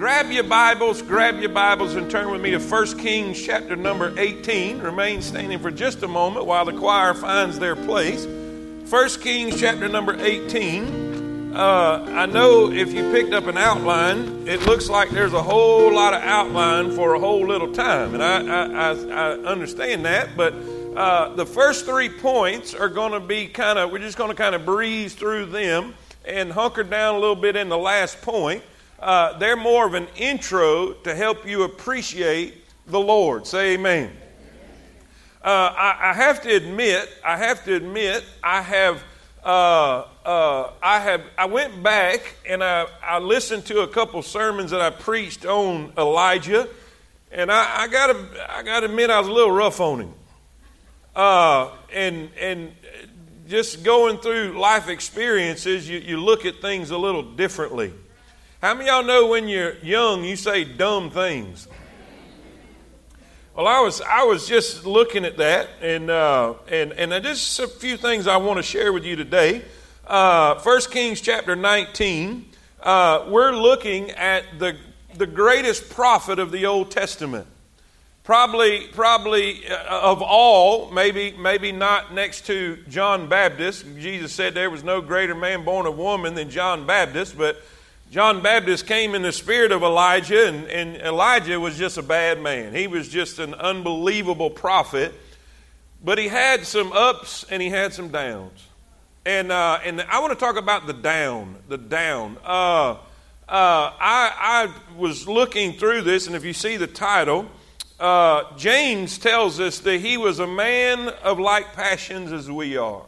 grab your Bibles, grab your Bibles, and turn with me to 1 Kings chapter number 18. Remain standing for just a moment while the choir finds their place. 1 Kings chapter number 18. Uh, I know if you picked up an outline, it looks like there's a whole lot of outline for a whole little time. And I, I, I, I understand that, but uh, the first three points are going to be kind of, we're just going to kind of breeze through them and hunker down a little bit in the last point. Uh, they're more of an intro to help you appreciate the Lord. Say amen. Uh, I, I, have to admit, I have to admit, I have, uh, uh, I have, I went back and I, I listened to a couple sermons that I preached on Elijah, and I, I gotta, I gotta admit, I was a little rough on him. Uh, and and just going through life experiences, you, you look at things a little differently. How many of y'all know when you're young, you say dumb things? Well, I was I was just looking at that, and uh, and and just a few things I want to share with you today. Uh, First Kings chapter 19. Uh, we're looking at the the greatest prophet of the Old Testament. Probably, probably uh, of all, maybe, maybe not next to John Baptist. Jesus said there was no greater man born of woman than John Baptist, but John Baptist came in the spirit of Elijah, and, and Elijah was just a bad man. He was just an unbelievable prophet, but he had some ups and he had some downs. And, uh, and I want to talk about the down, the down. Uh, uh, I, I was looking through this, and if you see the title, uh, James tells us that he was a man of like passions as we are.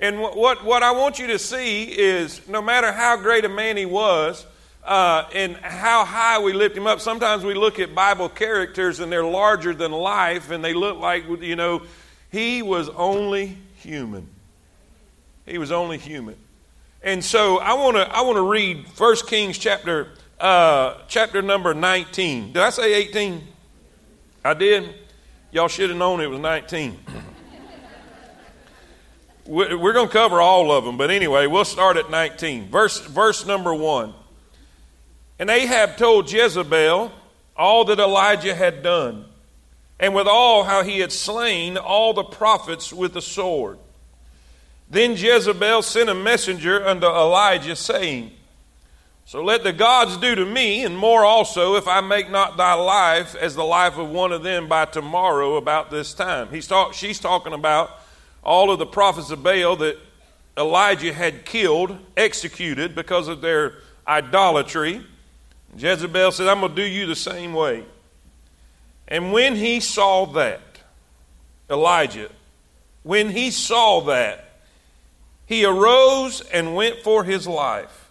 And what, what I want you to see is no matter how great a man he was uh, and how high we lift him up, sometimes we look at Bible characters and they're larger than life and they look like, you know, he was only human. He was only human. And so I want to I want to read 1 Kings chapter uh, chapter number 19. Did I say 18? I did. Y'all should have known it was 19. We're going to cover all of them, but anyway, we'll start at 19. Verse, verse number 1. And Ahab told Jezebel all that Elijah had done, and with all how he had slain all the prophets with the sword. Then Jezebel sent a messenger unto Elijah, saying, so let the gods do to me, and more also, if I make not thy life as the life of one of them by tomorrow about this time. He's talk, she's talking about all of the prophets of Baal that Elijah had killed, executed because of their idolatry. Jezebel said, I'm going to do you the same way. And when he saw that, Elijah, when he saw that, he arose and went for his life.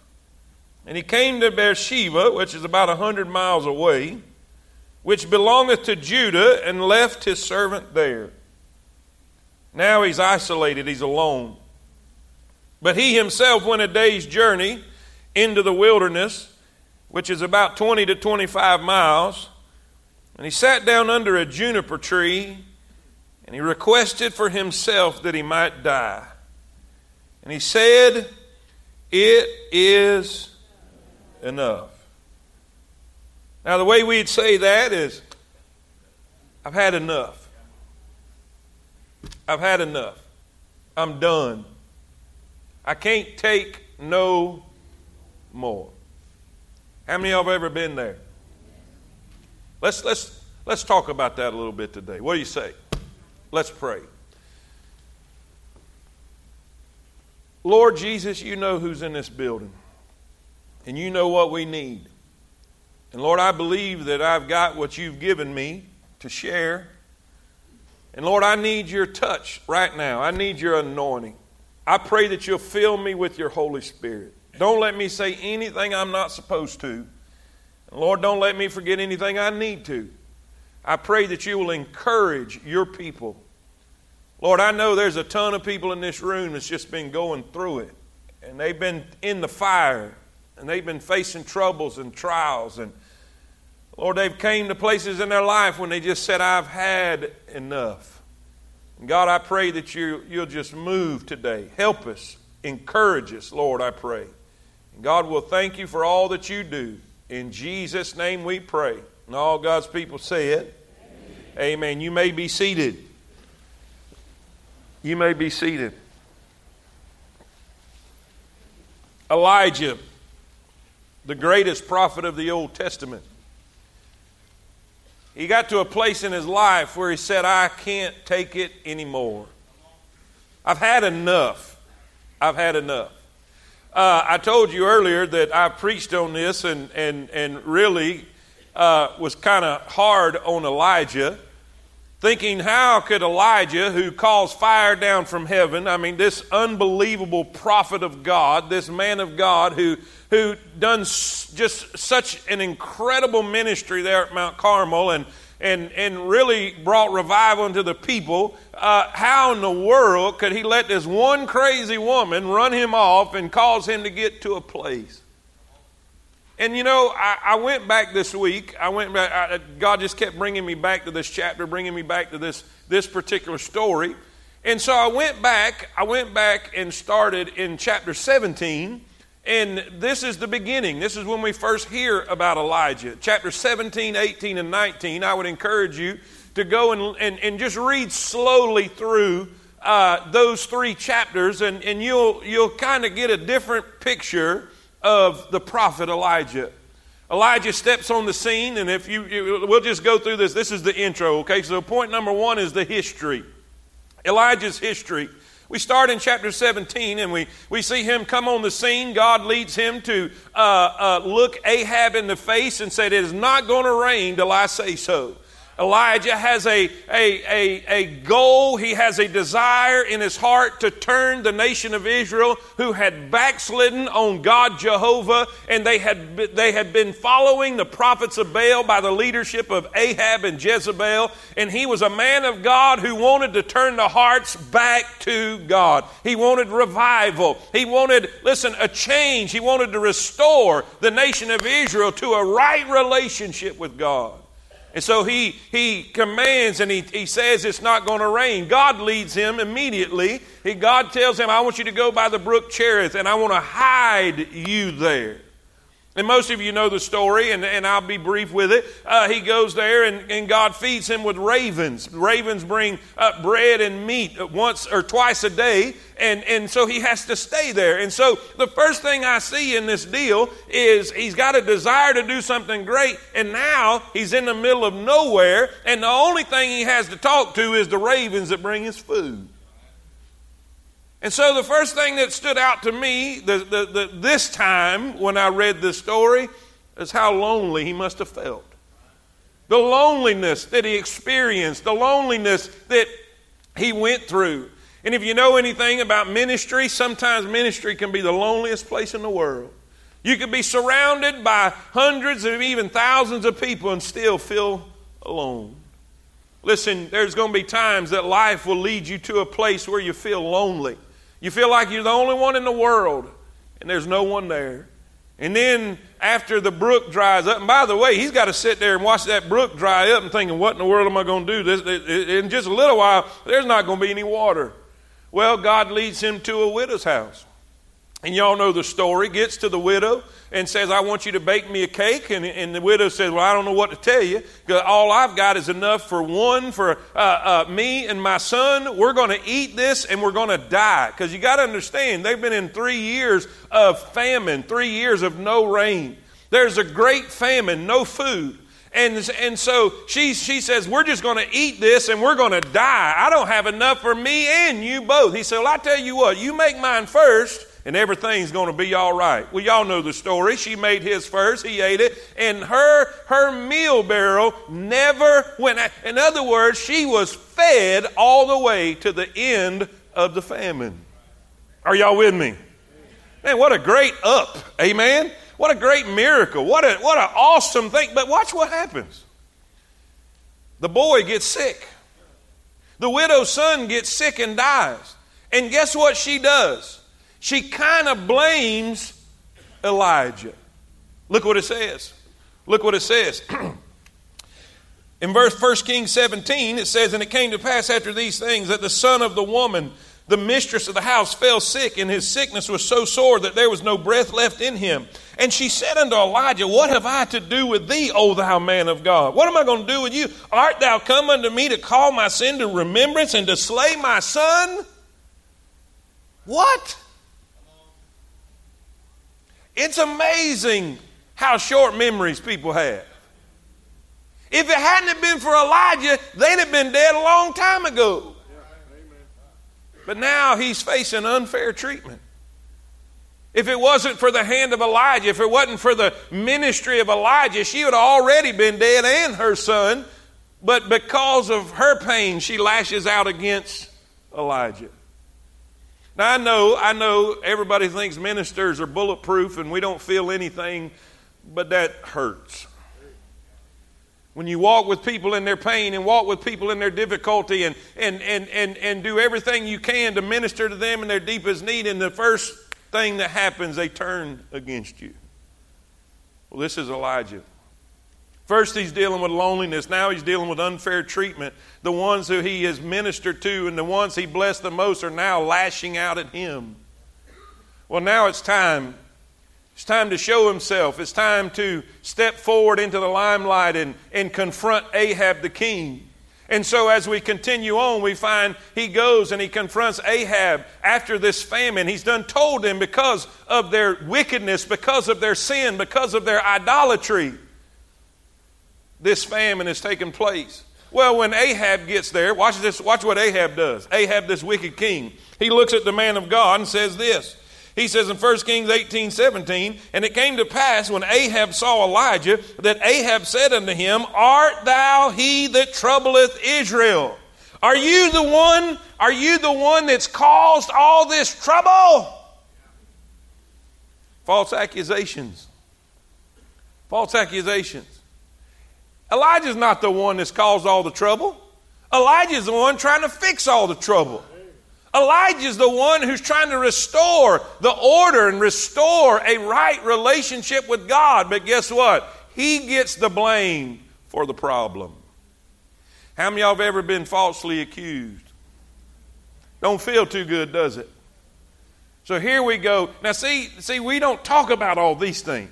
And he came to Beersheba, which is about a hundred miles away, which belongeth to Judah, and left his servant there. Now he's isolated, he's alone. But he himself went a day's journey into the wilderness, which is about 20 to 25 miles. And he sat down under a juniper tree, and he requested for himself that he might die. And he said, It is enough. Now, the way we'd say that is, I've had enough. I've had enough. I'm done. I can't take no more. How many of you have ever been there? Let's, let's, let's talk about that a little bit today. What do you say? Let's pray. Lord Jesus, you know who's in this building and you know what we need. And Lord, I believe that I've got what you've given me to share. And Lord, I need your touch right now. I need your anointing. I pray that you'll fill me with your Holy Spirit. Don't let me say anything I'm not supposed to. And Lord, don't let me forget anything I need to. I pray that you will encourage your people. Lord, I know there's a ton of people in this room that's just been going through it, and they've been in the fire and they've been facing troubles and trials and Lord, they've came to places in their life when they just said, I've had enough. And God, I pray that you, you'll just move today. Help us. Encourage us, Lord, I pray. And God will thank you for all that you do. In Jesus' name we pray. And all God's people say it. Amen. Amen. You may be seated. You may be seated. Elijah, the greatest prophet of the Old Testament. He got to a place in his life where he said, I can't take it anymore. I've had enough. I've had enough. Uh, I told you earlier that I preached on this and, and, and really uh, was kind of hard on Elijah, thinking, how could Elijah, who calls fire down from heaven, I mean, this unbelievable prophet of God, this man of God who, who done just such an incredible ministry there at Mount Carmel and and, and really brought revival into the people, uh, how in the world could he let this one crazy woman run him off and cause him to get to a place? And you know, I, I went back this week. I went back. I, God just kept bringing me back to this chapter, bringing me back to this this particular story. And so I went back. I went back and started in chapter 17 and this is the beginning. This is when we first hear about Elijah. Chapter 17, 18, and 19. I would encourage you to go and, and, and just read slowly through uh, those three chapters, and, and you'll, you'll kind of get a different picture of the prophet Elijah. Elijah steps on the scene, and if you, you, we'll just go through this. This is the intro, okay? So, point number one is the history. Elijah's history. We start in chapter 17 and we, we see him come on the scene. God leads him to uh, uh, look Ahab in the face and said, It is not going to rain till I say so. Elijah has a, a, a, a goal, he has a desire in his heart to turn the nation of Israel, who had backslidden on God Jehovah, and they had, they had been following the prophets of Baal by the leadership of Ahab and Jezebel. And he was a man of God who wanted to turn the hearts back to God. He wanted revival. He wanted, listen, a change. He wanted to restore the nation of Israel to a right relationship with God. And so he, he commands and he, he says it's not going to rain. God leads him immediately. He, God tells him, I want you to go by the brook Cherith and I want to hide you there. And most of you know the story, and, and I'll be brief with it. Uh, he goes there, and, and God feeds him with ravens. Ravens bring uh, bread and meat once or twice a day, and, and so he has to stay there. And so the first thing I see in this deal is he's got a desire to do something great, and now he's in the middle of nowhere, and the only thing he has to talk to is the ravens that bring his food. And so the first thing that stood out to me the, the, the, this time when I read this story is how lonely he must have felt. The loneliness that he experienced, the loneliness that he went through. And if you know anything about ministry, sometimes ministry can be the loneliest place in the world. You could be surrounded by hundreds of even thousands of people and still feel alone. Listen, there's going to be times that life will lead you to a place where you feel lonely. You feel like you're the only one in the world, and there's no one there. And then after the brook dries up, and by the way, he's got to sit there and watch that brook dry up and thinking, what in the world am I going to do? This, in just a little while, there's not going to be any water. Well, God leads him to a widow's house. And y'all know the story. Gets to the widow and says, I want you to bake me a cake. And, and the widow says, Well, I don't know what to tell you. All I've got is enough for one, for uh, uh, me and my son. We're going to eat this and we're going to die. Because you got to understand, they've been in three years of famine, three years of no rain. There's a great famine, no food. And, and so she, she says, We're just going to eat this and we're going to die. I don't have enough for me and you both. He said, Well, I tell you what, you make mine first and everything's going to be all right. Well, y'all know the story. She made his first, he ate it, and her her meal barrel never went out. In other words, she was fed all the way to the end of the famine. Are y'all with me? Man, what a great up. Amen. What a great miracle. What a what an awesome thing. But watch what happens. The boy gets sick. The widow's son gets sick and dies. And guess what she does? She kind of blames Elijah. Look what it says. Look what it says. In verse 1 Kings 17, it says, And it came to pass after these things that the son of the woman the mistress of the house fell sick, and his sickness was so sore that there was no breath left in him. And she said unto Elijah, What have I to do with thee, O thou man of God? What am I going to do with you? Art thou come unto me to call my sin to remembrance and to slay my son? What? It's amazing how short memories people have. If it hadn't been for Elijah, they'd have been dead a long time ago. But now he's facing unfair treatment. If it wasn't for the hand of Elijah, if it wasn't for the ministry of Elijah, she would have already been dead and her son. But because of her pain, she lashes out against Elijah. Now I know, I know everybody thinks ministers are bulletproof and we don't feel anything, but that hurts. When you walk with people in their pain and walk with people in their difficulty and, and, and, and, and do everything you can to minister to them in their deepest need, and the first thing that happens, they turn against you. Well, this is Elijah. First, he's dealing with loneliness. Now, he's dealing with unfair treatment. The ones who he has ministered to and the ones he blessed the most are now lashing out at him. Well, now it's time it's time to show himself. It's time to step forward into the limelight and, and confront Ahab the king. And so, as we continue on, we find he goes and he confronts Ahab after this famine. He's done told him because of their wickedness, because of their sin, because of their idolatry, this famine has taken place. Well, when Ahab gets there, watch this, watch what Ahab does. Ahab, this wicked king, he looks at the man of God and says this. He says in 1 Kings 18 17, and it came to pass when Ahab saw Elijah that Ahab said unto him, Art thou he that troubleth Israel? Are you the one? Are you the one that's caused all this trouble? False accusations. False accusations. Elijah's not the one that's caused all the trouble. Elijah's the one trying to fix all the trouble. Elijah's the one who's trying to restore the order and restore a right relationship with God. But guess what? He gets the blame for the problem. How many of y'all have ever been falsely accused? Don't feel too good, does it? So here we go. Now see, see, we don't talk about all these things.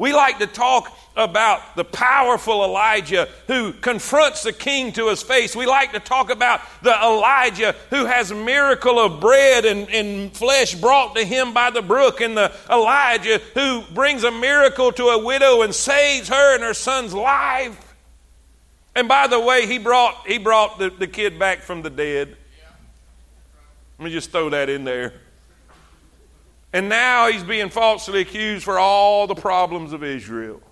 We like to talk about the powerful Elijah who confronts the king to his face. We like to talk about the Elijah who has a miracle of bread and, and flesh brought to him by the brook, and the Elijah who brings a miracle to a widow and saves her and her son's life. And by the way, he brought, he brought the, the kid back from the dead. Let me just throw that in there. And now he's being falsely accused for all the problems of Israel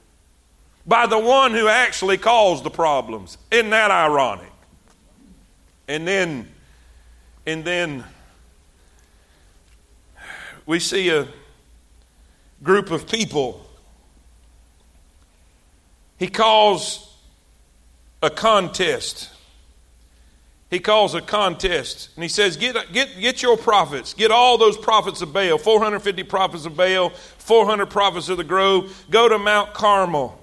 by the one who actually caused the problems. Isn't that ironic? And then, and then we see a group of people. He calls a contest he calls a contest and he says, get, get, get your prophets, get all those prophets of Baal, 450 prophets of Baal, 400 prophets of the grove, go to Mount Carmel.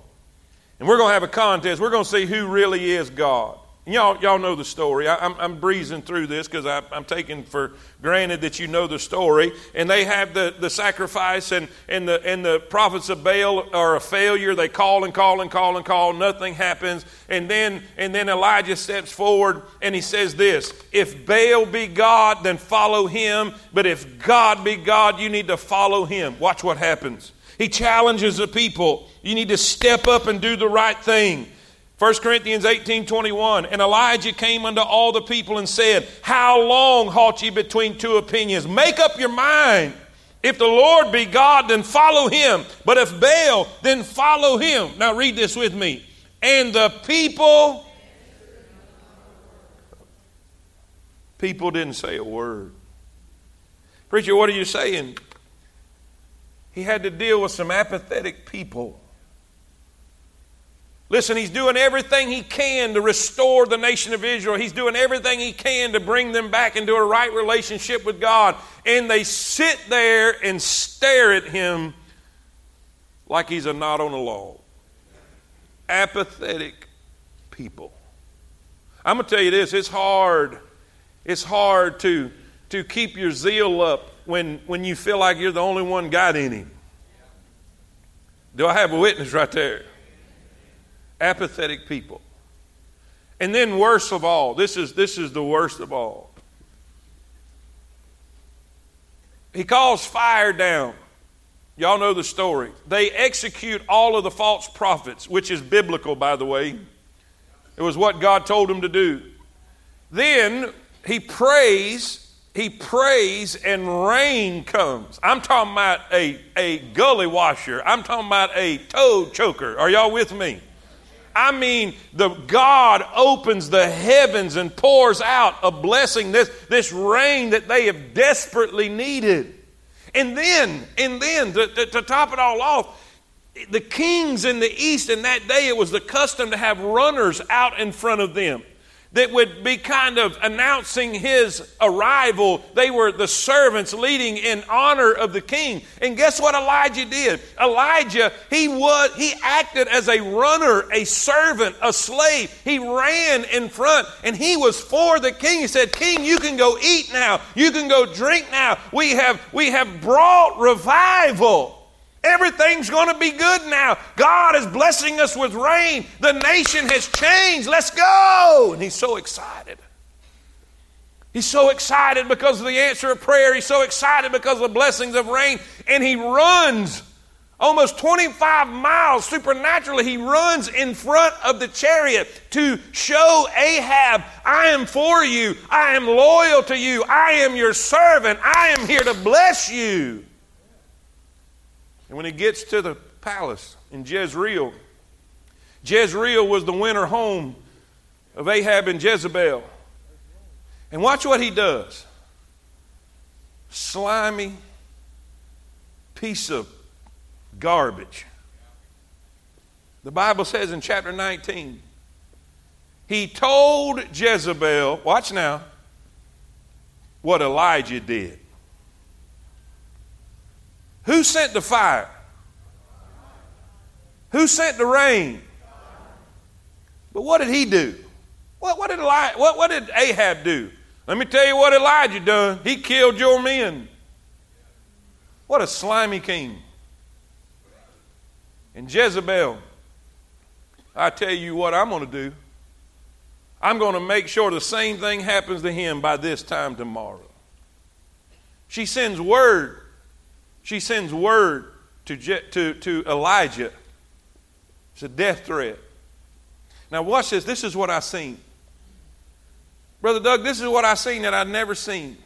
And we're going to have a contest. We're going to see who really is God. Y'all, y'all know the story. I, am I'm breezing through this because I'm taking for granted that you know the story. And they have the, the sacrifice, and, and, the, and the prophets of Baal are a failure. They call and call and call and call. Nothing happens. And then, and then Elijah steps forward and he says this If Baal be God, then follow him. But if God be God, you need to follow him. Watch what happens. He challenges the people. You need to step up and do the right thing. 1 Corinthians 18 21. And Elijah came unto all the people and said, How long halt ye between two opinions? Make up your mind. If the Lord be God, then follow him. But if Baal, then follow him. Now read this with me. And the people, people didn't say a word. Preacher, what are you saying? He had to deal with some apathetic people Listen, he's doing everything he can to restore the nation of Israel. He's doing everything he can to bring them back into a right relationship with God. And they sit there and stare at him like he's a knot on a log. Apathetic people. I'm going to tell you this it's hard. It's hard to to keep your zeal up when, when you feel like you're the only one got any. Do I have a witness right there? Apathetic people. And then, worst of all, this is, this is the worst of all. He calls fire down. Y'all know the story. They execute all of the false prophets, which is biblical, by the way. It was what God told him to do. Then he prays he prays and rain comes. I'm talking about a, a gully washer. I'm talking about a toad choker. Are y'all with me? I mean, the God opens the heavens and pours out a blessing, this, this rain that they have desperately needed. And then, and then to, to, to top it all off, the kings in the east in that day, it was the custom to have runners out in front of them that would be kind of announcing his arrival. They were the servants leading in honor of the king. And guess what Elijah did? Elijah, he was he acted as a runner, a servant, a slave. He ran in front and he was for the king. He said, "King, you can go eat now. You can go drink now. We have we have brought revival." Everything's going to be good now. God is blessing us with rain. The nation has changed. Let's go. And he's so excited. He's so excited because of the answer of prayer. He's so excited because of the blessings of rain. And he runs almost 25 miles supernaturally. He runs in front of the chariot to show Ahab, I am for you. I am loyal to you. I am your servant. I am here to bless you. And when he gets to the palace in Jezreel, Jezreel was the winter home of Ahab and Jezebel. And watch what he does slimy piece of garbage. The Bible says in chapter 19, he told Jezebel, watch now, what Elijah did. Who sent the fire? Who sent the rain? But what did he do? What, what, did Eli, what, what did Ahab do? Let me tell you what Elijah done. He killed your men. What a slimy king. And Jezebel, I tell you what I'm going to do. I'm going to make sure the same thing happens to him by this time tomorrow. She sends word she sends word to, to, to Elijah. It's a death threat. Now, watch this. This is what I seen. Brother Doug, this is what I seen that I'd never seen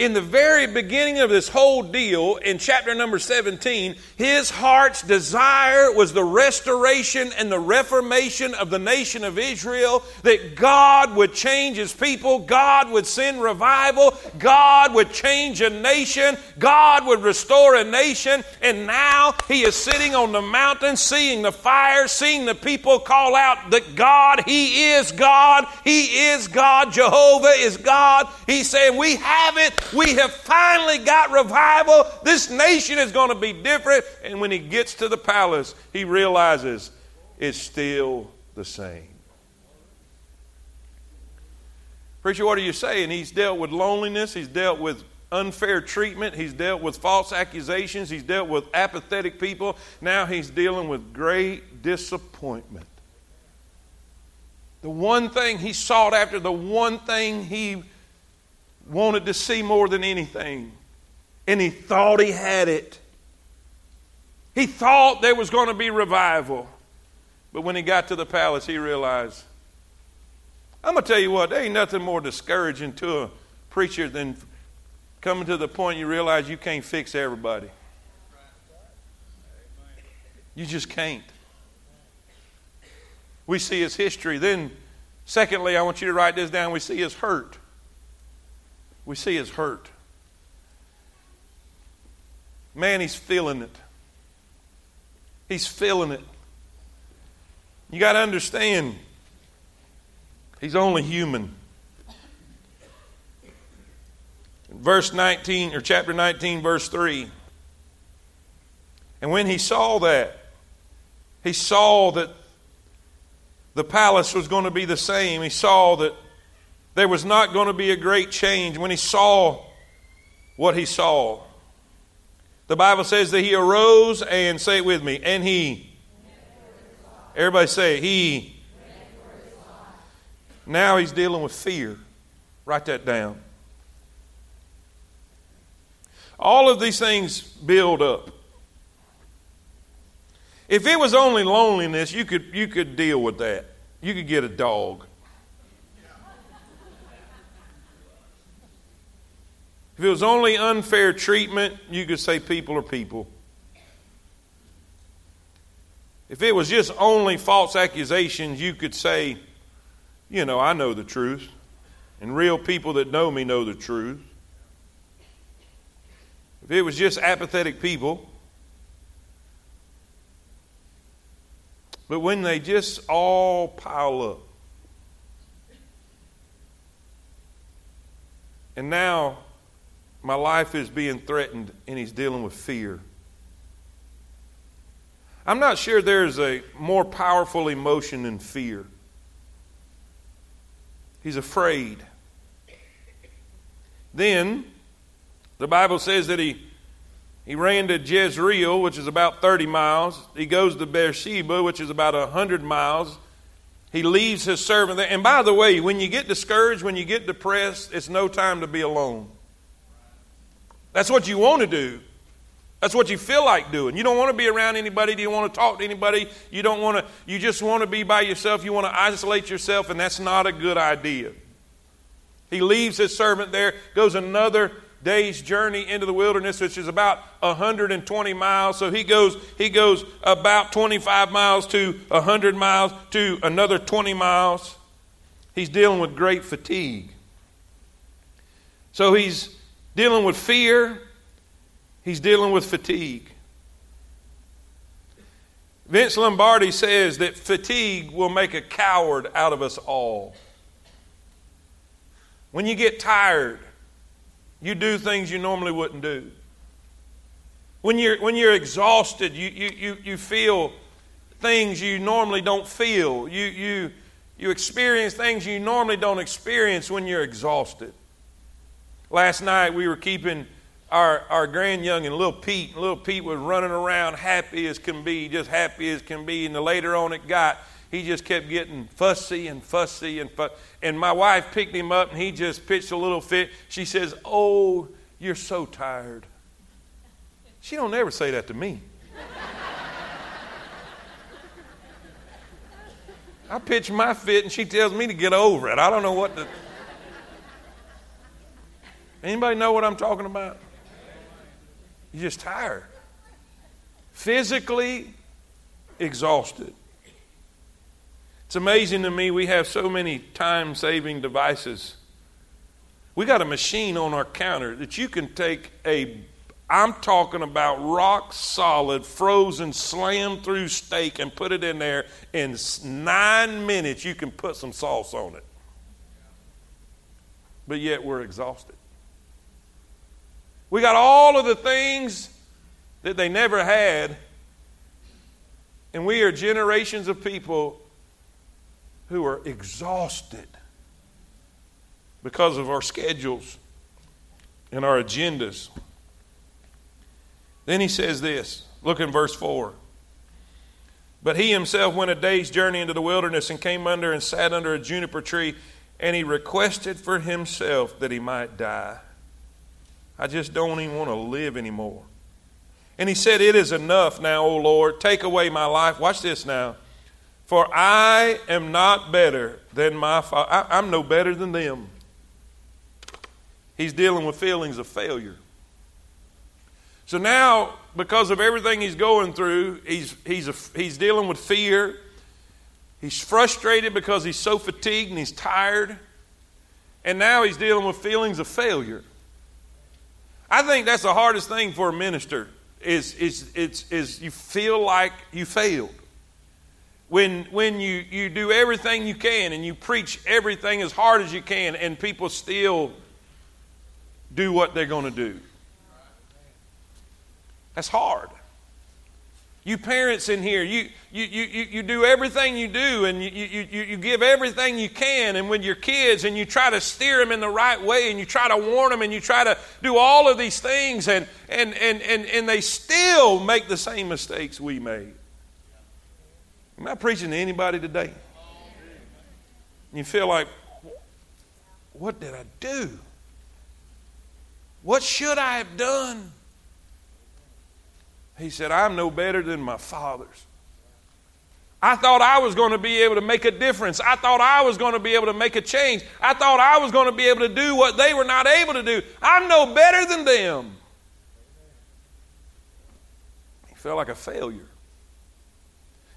in the very beginning of this whole deal, in chapter number 17, his heart's desire was the restoration and the reformation of the nation of Israel, that God would change his people, God would send revival, God would change a nation, God would restore a nation, and now he is sitting on the mountain, seeing the fire, seeing the people call out that God, he is God, he is God, Jehovah is God. He's saying, We have it. We have finally got revival. This nation is going to be different. And when he gets to the palace, he realizes it's still the same. Preacher, what are you saying? He's dealt with loneliness, he's dealt with unfair treatment, he's dealt with false accusations, he's dealt with apathetic people. Now he's dealing with great disappointment. The one thing he sought after, the one thing he wanted to see more than anything. And he thought he had it. He thought there was going to be revival. But when he got to the palace, he realized, I'm going to tell you what, there ain't nothing more discouraging to a preacher than coming to the point you realize you can't fix everybody. You just can't. We see his history. Then, secondly, I want you to write this down. We see his hurt we see his hurt. Man, he's feeling it. He's feeling it. You got to understand, he's only human. Verse 19, or chapter 19, verse 3. And when he saw that, he saw that the palace was going to be the same. He saw that there was not going to be a great change when he saw what he saw. The Bible says that he arose and say it with me, and he. Everybody say he. Now he's dealing with fear. Write that down. All of these things build up. If it was only loneliness, you could, you could deal with that. You could get a dog. If it was only unfair treatment, you could say people are people. If it was just only false accusations, you could say, you know, I know the truth. And real people that know me know the truth. If it was just apathetic people, but when they just all pile up, and now my life is being threatened and he's dealing with fear. I'm not sure there's a more powerful emotion than fear. He's afraid. Then, the Bible says that he, he ran to Jezreel, which is about 30 miles. He goes to Beersheba, which is about 100 miles. He leaves his servant there. And by the way, when you get discouraged, when you get depressed, it's no time to be alone. That's what you want to do. That's what you feel like doing. You don't want to be around anybody. You don't want to talk to anybody. You don't want to, you just want to be by yourself. You want to isolate yourself, and that's not a good idea. He leaves his servant there, goes another day's journey into the wilderness, which is about 120 miles. So he goes, he goes about 25 miles to 100 miles to another 20 miles. He's dealing with great fatigue. So he's dealing with fear, he's dealing with fatigue. Vince Lombardi says that fatigue will make a coward out of us all. When you get tired, you do things you normally wouldn't do. When you're, when you're exhausted, you, you, you, you feel things you normally don't feel. You, you, you experience things you normally don't experience when you're exhausted. Last night we were keeping our, our grand young and little Pete. And little Pete was running around happy as can be, just happy as can be. And the later on it got, he just kept getting fussy and fussy and fussy. And my wife picked him up and he just pitched a little fit. She says, Oh, you're so tired. She don't ever say that to me. I pitch my fit and she tells me to get over it. I don't know what to. Anybody know what I'm talking about? You're just tired. Physically exhausted. It's amazing to me we have so many time saving devices. We got a machine on our counter that you can take a I'm talking about rock solid, frozen, slam through steak and put it in there. In nine minutes, you can put some sauce on it. But yet, we're exhausted. We got all of the things that they never had. And we are generations of people who are exhausted because of our schedules and our agendas. Then he says this look in verse 4. But he himself went a day's journey into the wilderness and came under and sat under a juniper tree, and he requested for himself that he might die. I just don't even want to live anymore. And he said, It is enough now, O Lord. Take away my life. Watch this now. For I am not better than my father. I'm no better than them. He's dealing with feelings of failure. So now, because of everything he's going through, he's, he's, a, he's dealing with fear. He's frustrated because he's so fatigued and he's tired. And now he's dealing with feelings of failure. I think that's the hardest thing for a minister is, is, is, is you feel like you failed. When, when you, you do everything you can and you preach everything as hard as you can and people still do what they're going to do. That's hard. You parents in here, you, you, you, you do everything you do and you, you, you give everything you can. And with your kids, and you try to steer them in the right way and you try to warn them and you try to do all of these things, and, and, and, and, and they still make the same mistakes we made. Am I preaching to anybody today? You feel like, what did I do? What should I have done? He said, I'm no better than my fathers. I thought I was going to be able to make a difference. I thought I was going to be able to make a change. I thought I was going to be able to do what they were not able to do. I'm no better than them. He felt like a failure.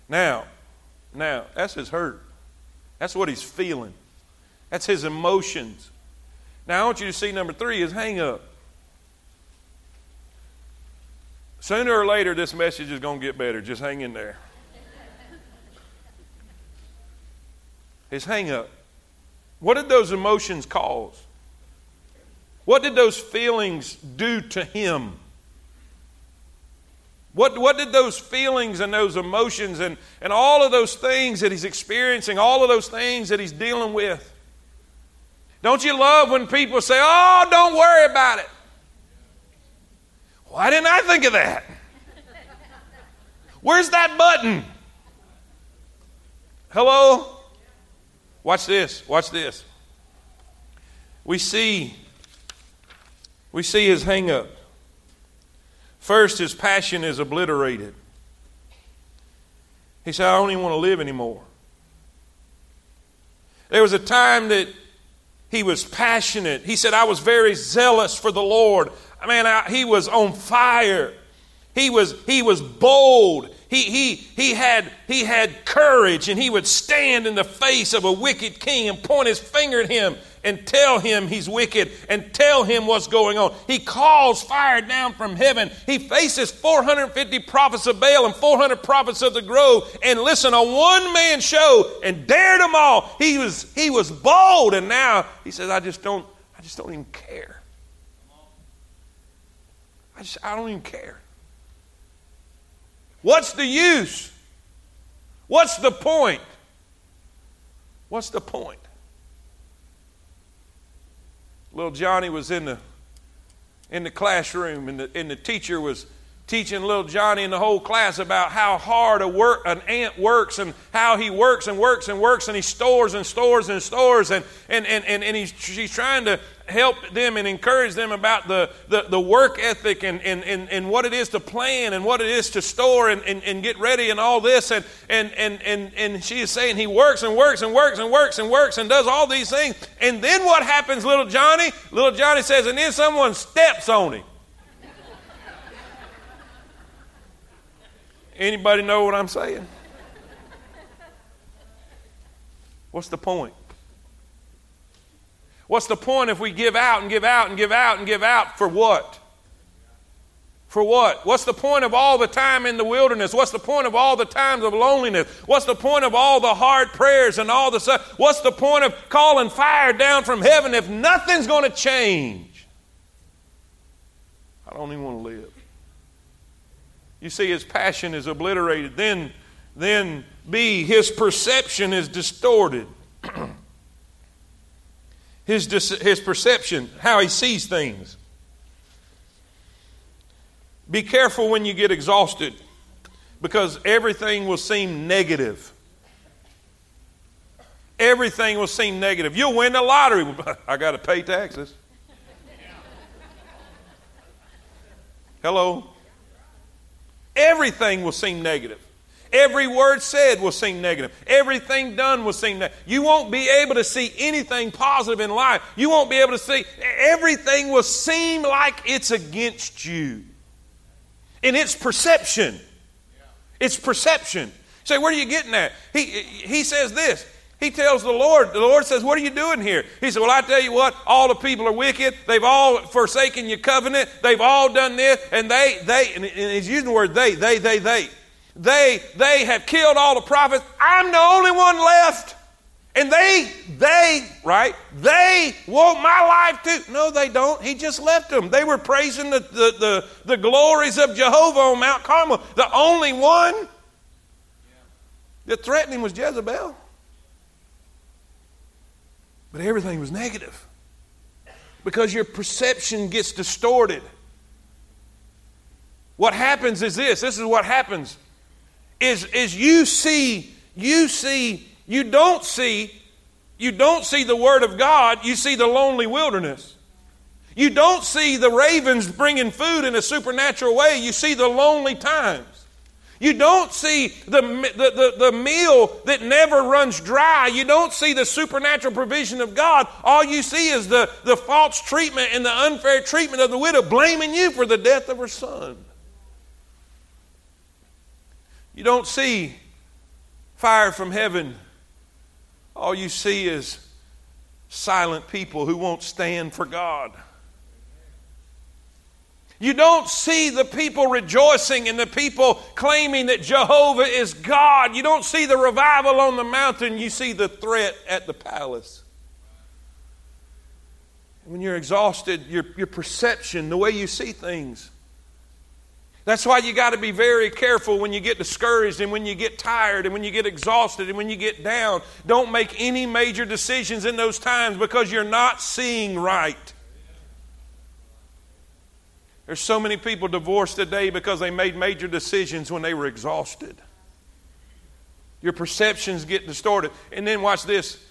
Now, now, that's his hurt. That's what he's feeling. That's his emotions. Now, I want you to see number three is hang up. Sooner or later, this message is going to get better. Just hang in there. His hang up. What did those emotions cause? What did those feelings do to him? What, what did those feelings and those emotions and, and all of those things that he's experiencing, all of those things that he's dealing with? Don't you love when people say, Oh, don't worry about it? Why didn't I think of that? Where's that button? Hello? Watch this. Watch this. We see we see his hang up. First, his passion is obliterated. He said, I don't even want to live anymore. There was a time that he was passionate. He said, I was very zealous for the Lord man, I, he was on fire. He was, he was bold. He, he, he, had, he had courage, and he would stand in the face of a wicked king and point his finger at him and tell him he's wicked and tell him what's going on. He calls fire down from heaven. He faces 450 prophets of Baal and 400 prophets of the grove and listen, a one man show and dared them all. He was, he was bold, and now he says, I just don't, I just don't even care. I just, I don't even care. What's the use? What's the point? What's the point? Little Johnny was in the in the classroom and the, and the teacher was teaching little Johnny and the whole class about how hard a work, an ant works and how he works and works and works and he stores and stores and stores and, and, and, and, and he's, she's trying to help them and encourage them about the, the, the work ethic and, and, and, and what it is to plan and what it is to store and, and, and get ready and all this. And, and, and, and, and she is saying he works and works and works and works and works and does all these things. And then what happens, little Johnny? Little Johnny says, and then someone steps on him. Anybody know what I'm saying? What's the point? What's the point if we give out and give out and give out and give out for what? For what? What's the point of all the time in the wilderness? What's the point of all the times of loneliness? What's the point of all the hard prayers and all the stuff? What's the point of calling fire down from heaven if nothing's going to change? I don't even want to live. You see, his passion is obliterated. Then, then B, his perception is distorted. His, his perception, how he sees things. Be careful when you get exhausted because everything will seem negative. Everything will seem negative. You'll win the lottery. I got to pay taxes. Hello? Everything will seem negative. Every word said will seem negative. Everything done will seem negative. You won't be able to see anything positive in life. You won't be able to see. Everything will seem like it's against you. And it's perception. It's perception. Say, where are you getting that? He, he says this he tells the Lord, the Lord says, What are you doing here? He said, Well, I tell you what, all the people are wicked. They've all forsaken your covenant. They've all done this. And they, they, and he's using the word they, they, they, they. They, they have killed all the prophets. I'm the only one left. And they, they, right? They want my life too. No, they don't. He just left them. They were praising the, the, the, the glories of Jehovah on Mount Carmel. The only one that threatened him was Jezebel. But everything was negative because your perception gets distorted. What happens is this this is what happens is, is you see, you see you don't see you don't see the word of God, you see the lonely wilderness. You don't see the ravens bringing food in a supernatural way, you see the lonely times. You don't see the, the, the, the, meal that never runs dry. You don't see the supernatural provision of God. All you see is the, the false treatment and the unfair treatment of the widow, blaming you for the death of her son. You don't see fire from heaven all you see is silent people who won't stand for God. You don't see the people rejoicing and the people claiming that Jehovah is God. You don't see the revival on the mountain. You see the threat at the palace. When you're exhausted, your, your perception, the way you see things, that's why you got to be very careful when you get discouraged and when you get tired and when you get exhausted and when you get down. Don't make any major decisions in those times because you're not seeing right. There's so many people divorced today because they made major decisions when they were exhausted. Your perceptions get distorted. And then watch this.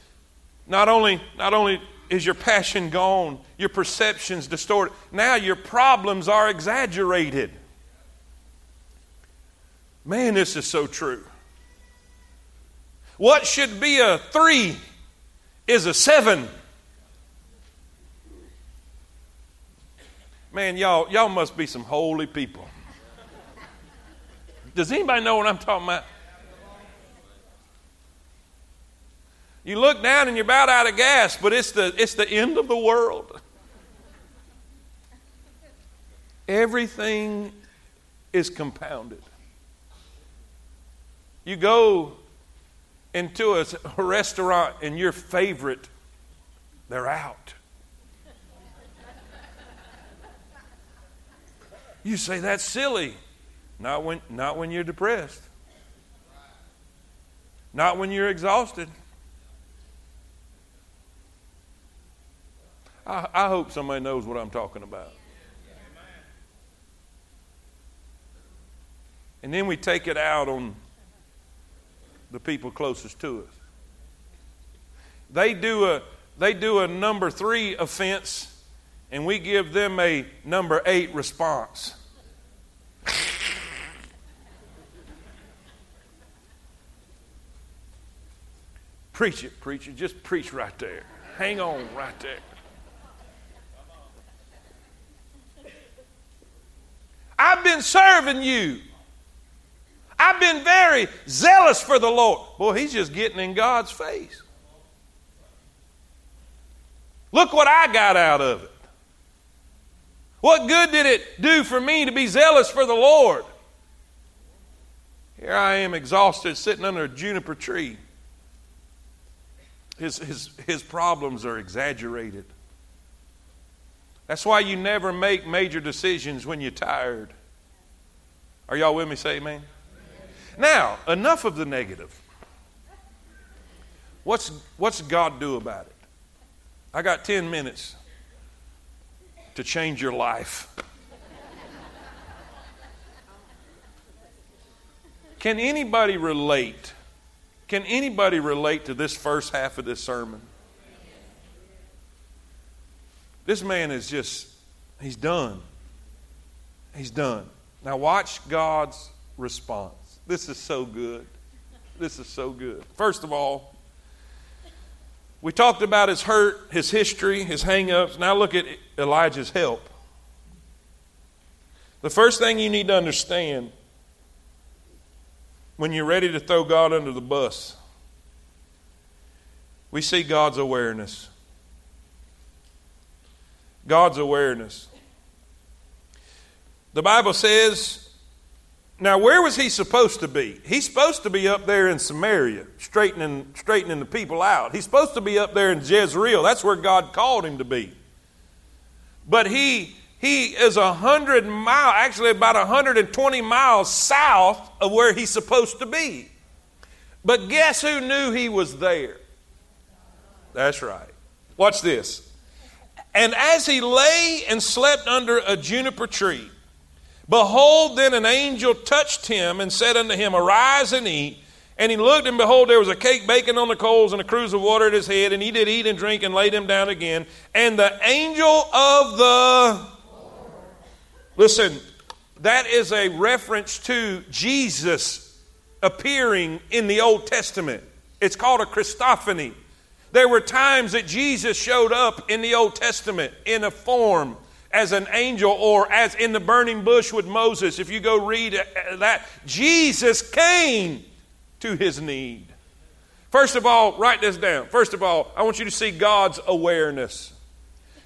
Not only, not only is your passion gone, your perceptions distorted. Now your problems are exaggerated. Man, this is so true. What should be a three is a seven. Man, y'all, y'all must be some holy people. Does anybody know what I'm talking about? You look down and you're about out of gas, but it's the, it's the end of the world. Everything is compounded. You go into a restaurant and your favorite, they're out. You say that's silly. Not when, not when you're depressed. Not when you're exhausted. I, I hope somebody knows what I'm talking about. And then we take it out on the people closest to us. They do a, they do a number three offense, and we give them a number eight response. preach it, preacher. Just preach right there. Hang on right there. I've been serving you. I've been very zealous for the Lord. Boy, he's just getting in God's face. Look what I got out of it. What good did it do for me to be zealous for the Lord? Here I am exhausted sitting under a juniper tree. His, his, his problems are exaggerated. That's why you never make major decisions when you're tired. Are y'all with me? Say amen. Now, enough of the negative. What's, what's God do about it? I got 10 minutes to change your life. Can anybody relate? Can anybody relate to this first half of this sermon? This man is just, he's done. He's done. Now, watch God's response. This is so good. This is so good. First of all, we talked about his hurt, his history, his hangups. Now look at Elijah's help. The first thing you need to understand when you're ready to throw God under the bus, we see God's awareness. God's awareness. The Bible says Now, where was he supposed to be? He's supposed to be up there in Samaria, straightening, straightening the people out. He's supposed to be up there in Jezreel. That's where God called him to be. But he, he is a hundred mile, actually about 120 miles south of where he's supposed to be. But guess who knew he was there? That's right. Watch this. And as he lay and slept under a juniper tree, behold, then an angel touched him and said unto him, Arise and eat. And he looked, and behold, there was a cake baking on the coals and a cruse of water at his head. And he did eat and drink and laid him down again. And the angel of the. Listen, that is a reference to Jesus appearing in the Old Testament. It's called a Christophany. There were times that Jesus showed up in the Old Testament in a form as an angel or as in the burning bush with Moses. If you go read uh, uh, that, Jesus came to his need. First of all, write this down. First of all, I want you to see God's awareness.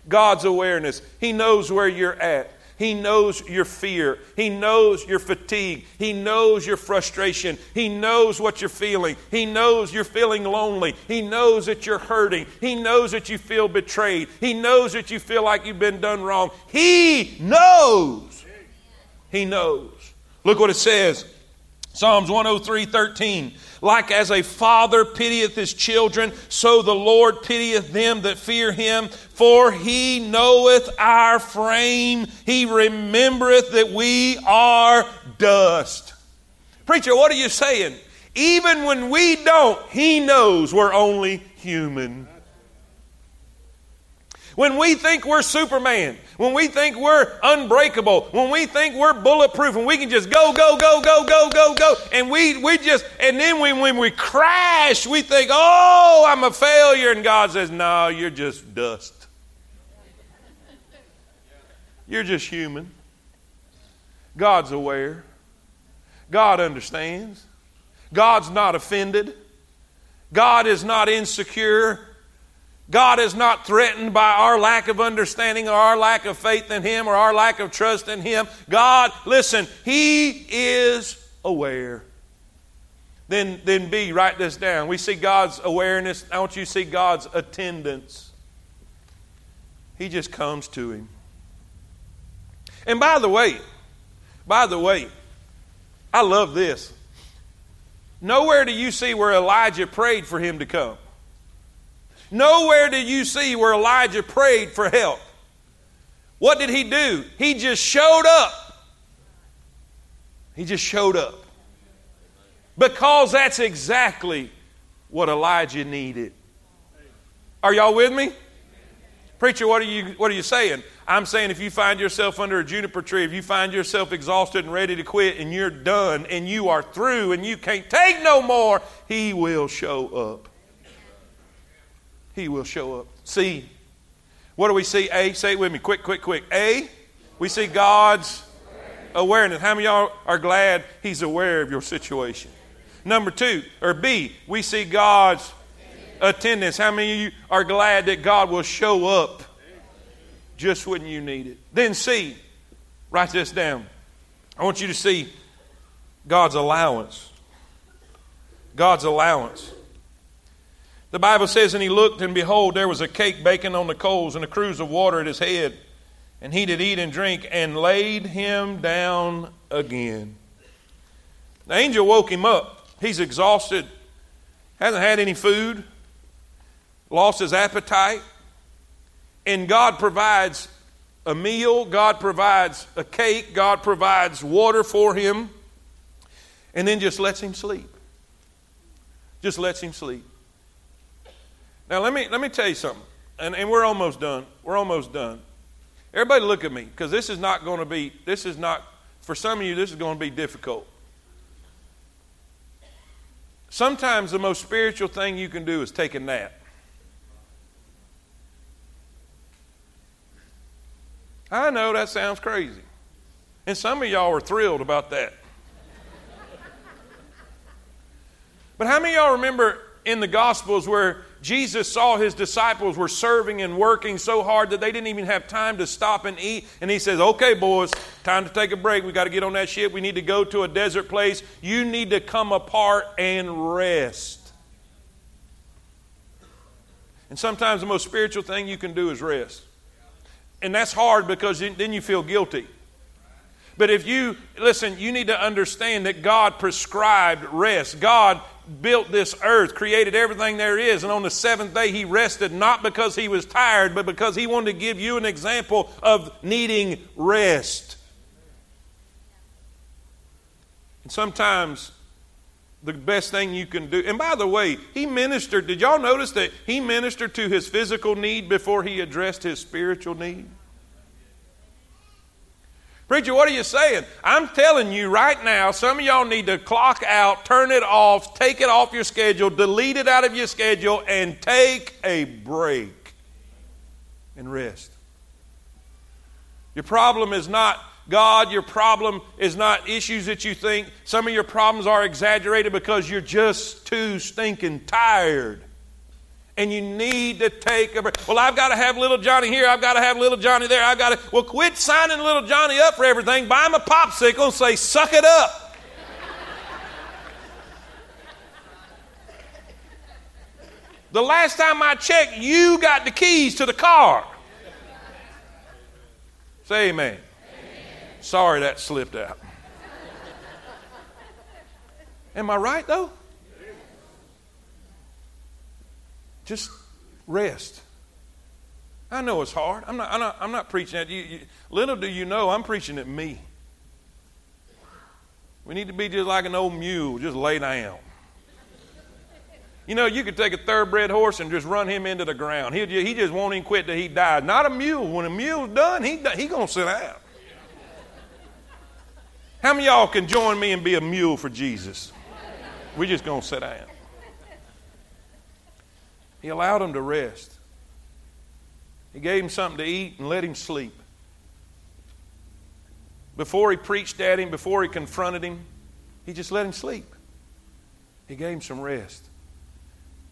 God's awareness. He knows where you're at. He knows your fear. He knows your fatigue. He knows your frustration. He knows what you're feeling. He knows you're feeling lonely. He knows that you're hurting. He knows that you feel betrayed. He knows that you feel like you've been done wrong. He knows. He knows. Look what it says Psalms 103 13. Like as a father pitieth his children, so the Lord pitieth them that fear him. For he knoweth our frame, he remembereth that we are dust. Preacher, what are you saying? Even when we don't, he knows we're only human. When we think we're Superman, when we think we're unbreakable, when we think we're bulletproof and we can just go, go, go, go, go, go, go, and we, we just, and then when, when we crash, we think, oh, I'm a failure. And God says, no, you're just dust. You're just human. God's aware. God understands. God's not offended. God is not insecure. God is not threatened by our lack of understanding or our lack of faith in Him or our lack of trust in Him. God, listen, He is aware. Then, then B, write this down. We see God's awareness. I want you to see God's attendance. He just comes to him. And by the way, by the way, I love this. Nowhere do you see where Elijah prayed for him to come. Nowhere did you see where Elijah prayed for help. What did he do? He just showed up. He just showed up. Because that's exactly what Elijah needed. Are y'all with me? Preacher, what are you what are you saying? I'm saying if you find yourself under a juniper tree, if you find yourself exhausted and ready to quit and you're done and you are through and you can't take no more, he will show up. He will show up. See, what do we see? A, say it with me, quick, quick, quick. A, we see God's awareness. How many y'all are glad He's aware of your situation? Number two, or B, we see God's attendance. How many of you are glad that God will show up just when you need it? Then C, write this down. I want you to see God's allowance. God's allowance. The Bible says, And he looked, and behold, there was a cake baking on the coals, and a cruse of water at his head. And he did eat and drink, and laid him down again. The angel woke him up. He's exhausted, hasn't had any food, lost his appetite. And God provides a meal, God provides a cake, God provides water for him, and then just lets him sleep. Just lets him sleep. Now, let me, let me tell you something, and, and we're almost done. We're almost done. Everybody, look at me, because this is not going to be, this is not, for some of you, this is going to be difficult. Sometimes the most spiritual thing you can do is take a nap. I know that sounds crazy. And some of y'all are thrilled about that. but how many y'all remember in the Gospels where Jesus saw his disciples were serving and working so hard that they didn't even have time to stop and eat. And he says, Okay, boys, time to take a break. We got to get on that ship. We need to go to a desert place. You need to come apart and rest. And sometimes the most spiritual thing you can do is rest. And that's hard because then you feel guilty. But if you, listen, you need to understand that God prescribed rest. God built this earth, created everything there is, and on the seventh day he rested not because he was tired, but because he wanted to give you an example of needing rest. And sometimes the best thing you can do, and by the way, he ministered, did y'all notice that he ministered to his physical need before he addressed his spiritual need? Preacher, what are you saying? I'm telling you right now, some of y'all need to clock out, turn it off, take it off your schedule, delete it out of your schedule, and take a break and rest. Your problem is not God, your problem is not issues that you think. Some of your problems are exaggerated because you're just too stinking tired and you need to take a break. Well, I've got to have little Johnny here. I've got to have little Johnny there. I've got to. Well, quit signing little Johnny up for everything. Buy him a popsicle and say, suck it up. the last time I checked, you got the keys to the car. Say amen. amen. Sorry that slipped out. Am I right, though? Just rest. I know it's hard. I'm not, I'm not, I'm not preaching at you. you. Little do you know, I'm preaching at me. We need to be just like an old mule, just lay down. You know, you could take a thoroughbred horse and just run him into the ground. He, he just won't even quit till he dies. Not a mule. When a mule's done, he he gonna sit down. How many of y'all can join me and be a mule for Jesus? We're just gonna sit down. He allowed him to rest. He gave him something to eat and let him sleep. Before he preached at him, before he confronted him, he just let him sleep. He gave him some rest.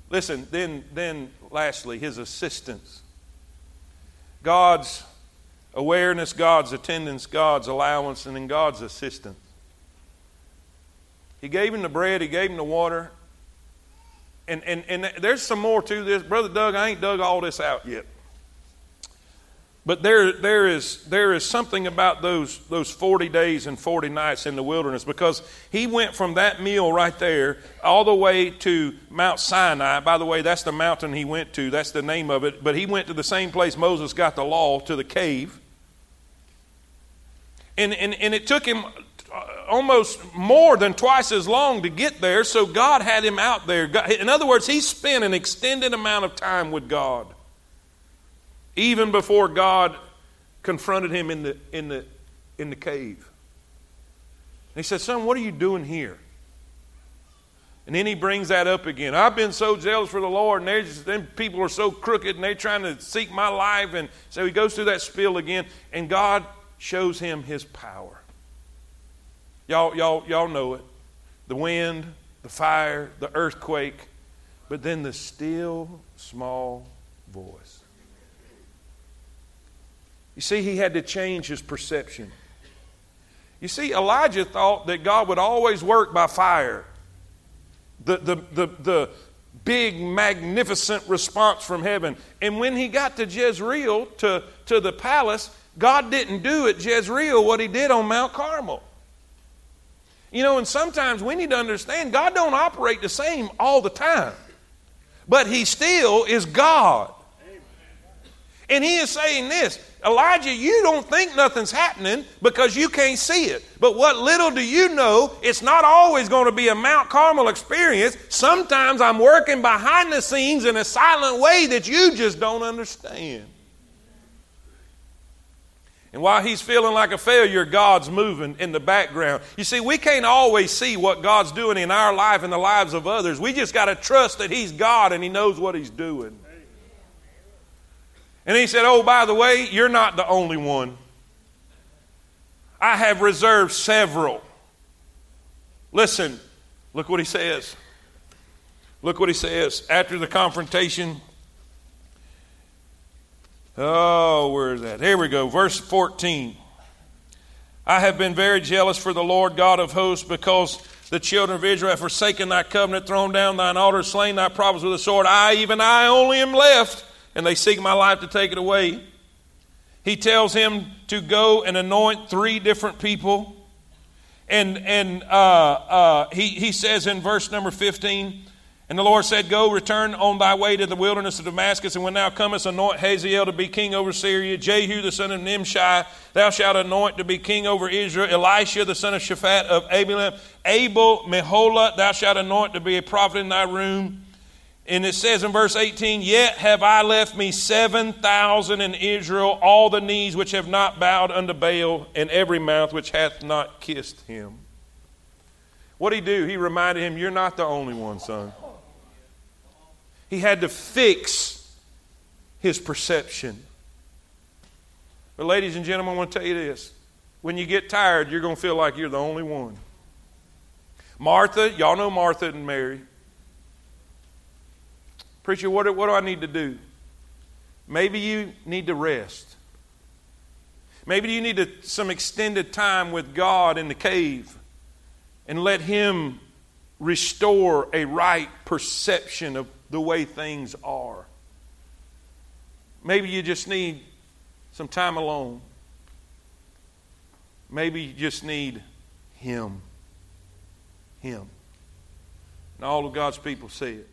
Listen, then, then lastly, his assistance. God's awareness, God's attendance, God's allowance, and then God's assistance. He gave him the bread, he gave him the water, and, and, and there's some more to this. Brother Doug, I ain't dug all this out yet. But there, there, is, there is something about those, those 40 days and 40 nights in the wilderness because he went from that meal right there all the way to Mount Sinai. By the way, that's the mountain he went to, that's the name of it. But he went to the same place Moses got the law, to the cave. And, and, and it took him almost more than twice as long to get there, so God had him out there. In other words, he spent an extended amount of time with God, even before God confronted him in the, in the, in the cave. And he said, Son, what are you doing here? And then he brings that up again. I've been so jealous for the Lord, and just, then people are so crooked, and they're trying to seek my life. And so he goes through that spiel again, and God shows him his power. Y'all, y'all, y'all know it. The wind, the fire, the earthquake, but then the still small voice. You see, he had to change his perception. You see, Elijah thought that God would always work by fire. The, the, the, the big, magnificent response from heaven. And when he got to Jezreel, to, to the palace, God didn't do at Jezreel what he did on Mount Carmel. You know, and sometimes we need to understand God don't operate the same all the time. But he still is God. And he is saying this Elijah, you don't think nothing's happening because you can't see it. But what little do you know, it's not always going to be a Mount Carmel experience. Sometimes I'm working behind the scenes in a silent way that you just don't understand. And while he's feeling like a failure, God's moving in the background. You see, we can't always see what God's doing in our life and the lives of others. We just got to trust that he's God and he knows what he's doing. And he said, Oh, by the way, you're not the only one. I have reserved several. Listen, look what he says. Look what he says after the confrontation. Oh, where is that? Here we go. Verse 14. I have been very jealous for the Lord God of hosts because the children of Israel have forsaken thy covenant, thrown down thine altar, slain thy prophets with a sword. I, even I only am left, and they seek my life to take it away. He tells him to go and anoint three different people. And, and uh, uh, he, he says in verse number 15, and the Lord said, Go, return on thy way to the wilderness of Damascus, and when thou comest, anoint Hazael to be king over Syria, Jehu the son of Nimshi, thou shalt anoint to be king over Israel, Elisha the son of Shaphat of Abelem, Abel Meholah, thou shalt anoint to be a prophet in thy room. And it says in verse 18, Yet have I left me 7,000 in Israel, all the knees which have not bowed unto Baal, and every mouth which hath not kissed him. What did he do? He reminded him, You're not the only one, son. He had to fix his perception. But, ladies and gentlemen, I want to tell you this. When you get tired, you're going to feel like you're the only one. Martha, y'all know Martha and Mary. Preacher, what, what do I need to do? Maybe you need to rest. Maybe you need to, some extended time with God in the cave and let Him restore a right perception of the way things are. Maybe you just need some time alone. Maybe you just need Him. Him. And all of God's people say it.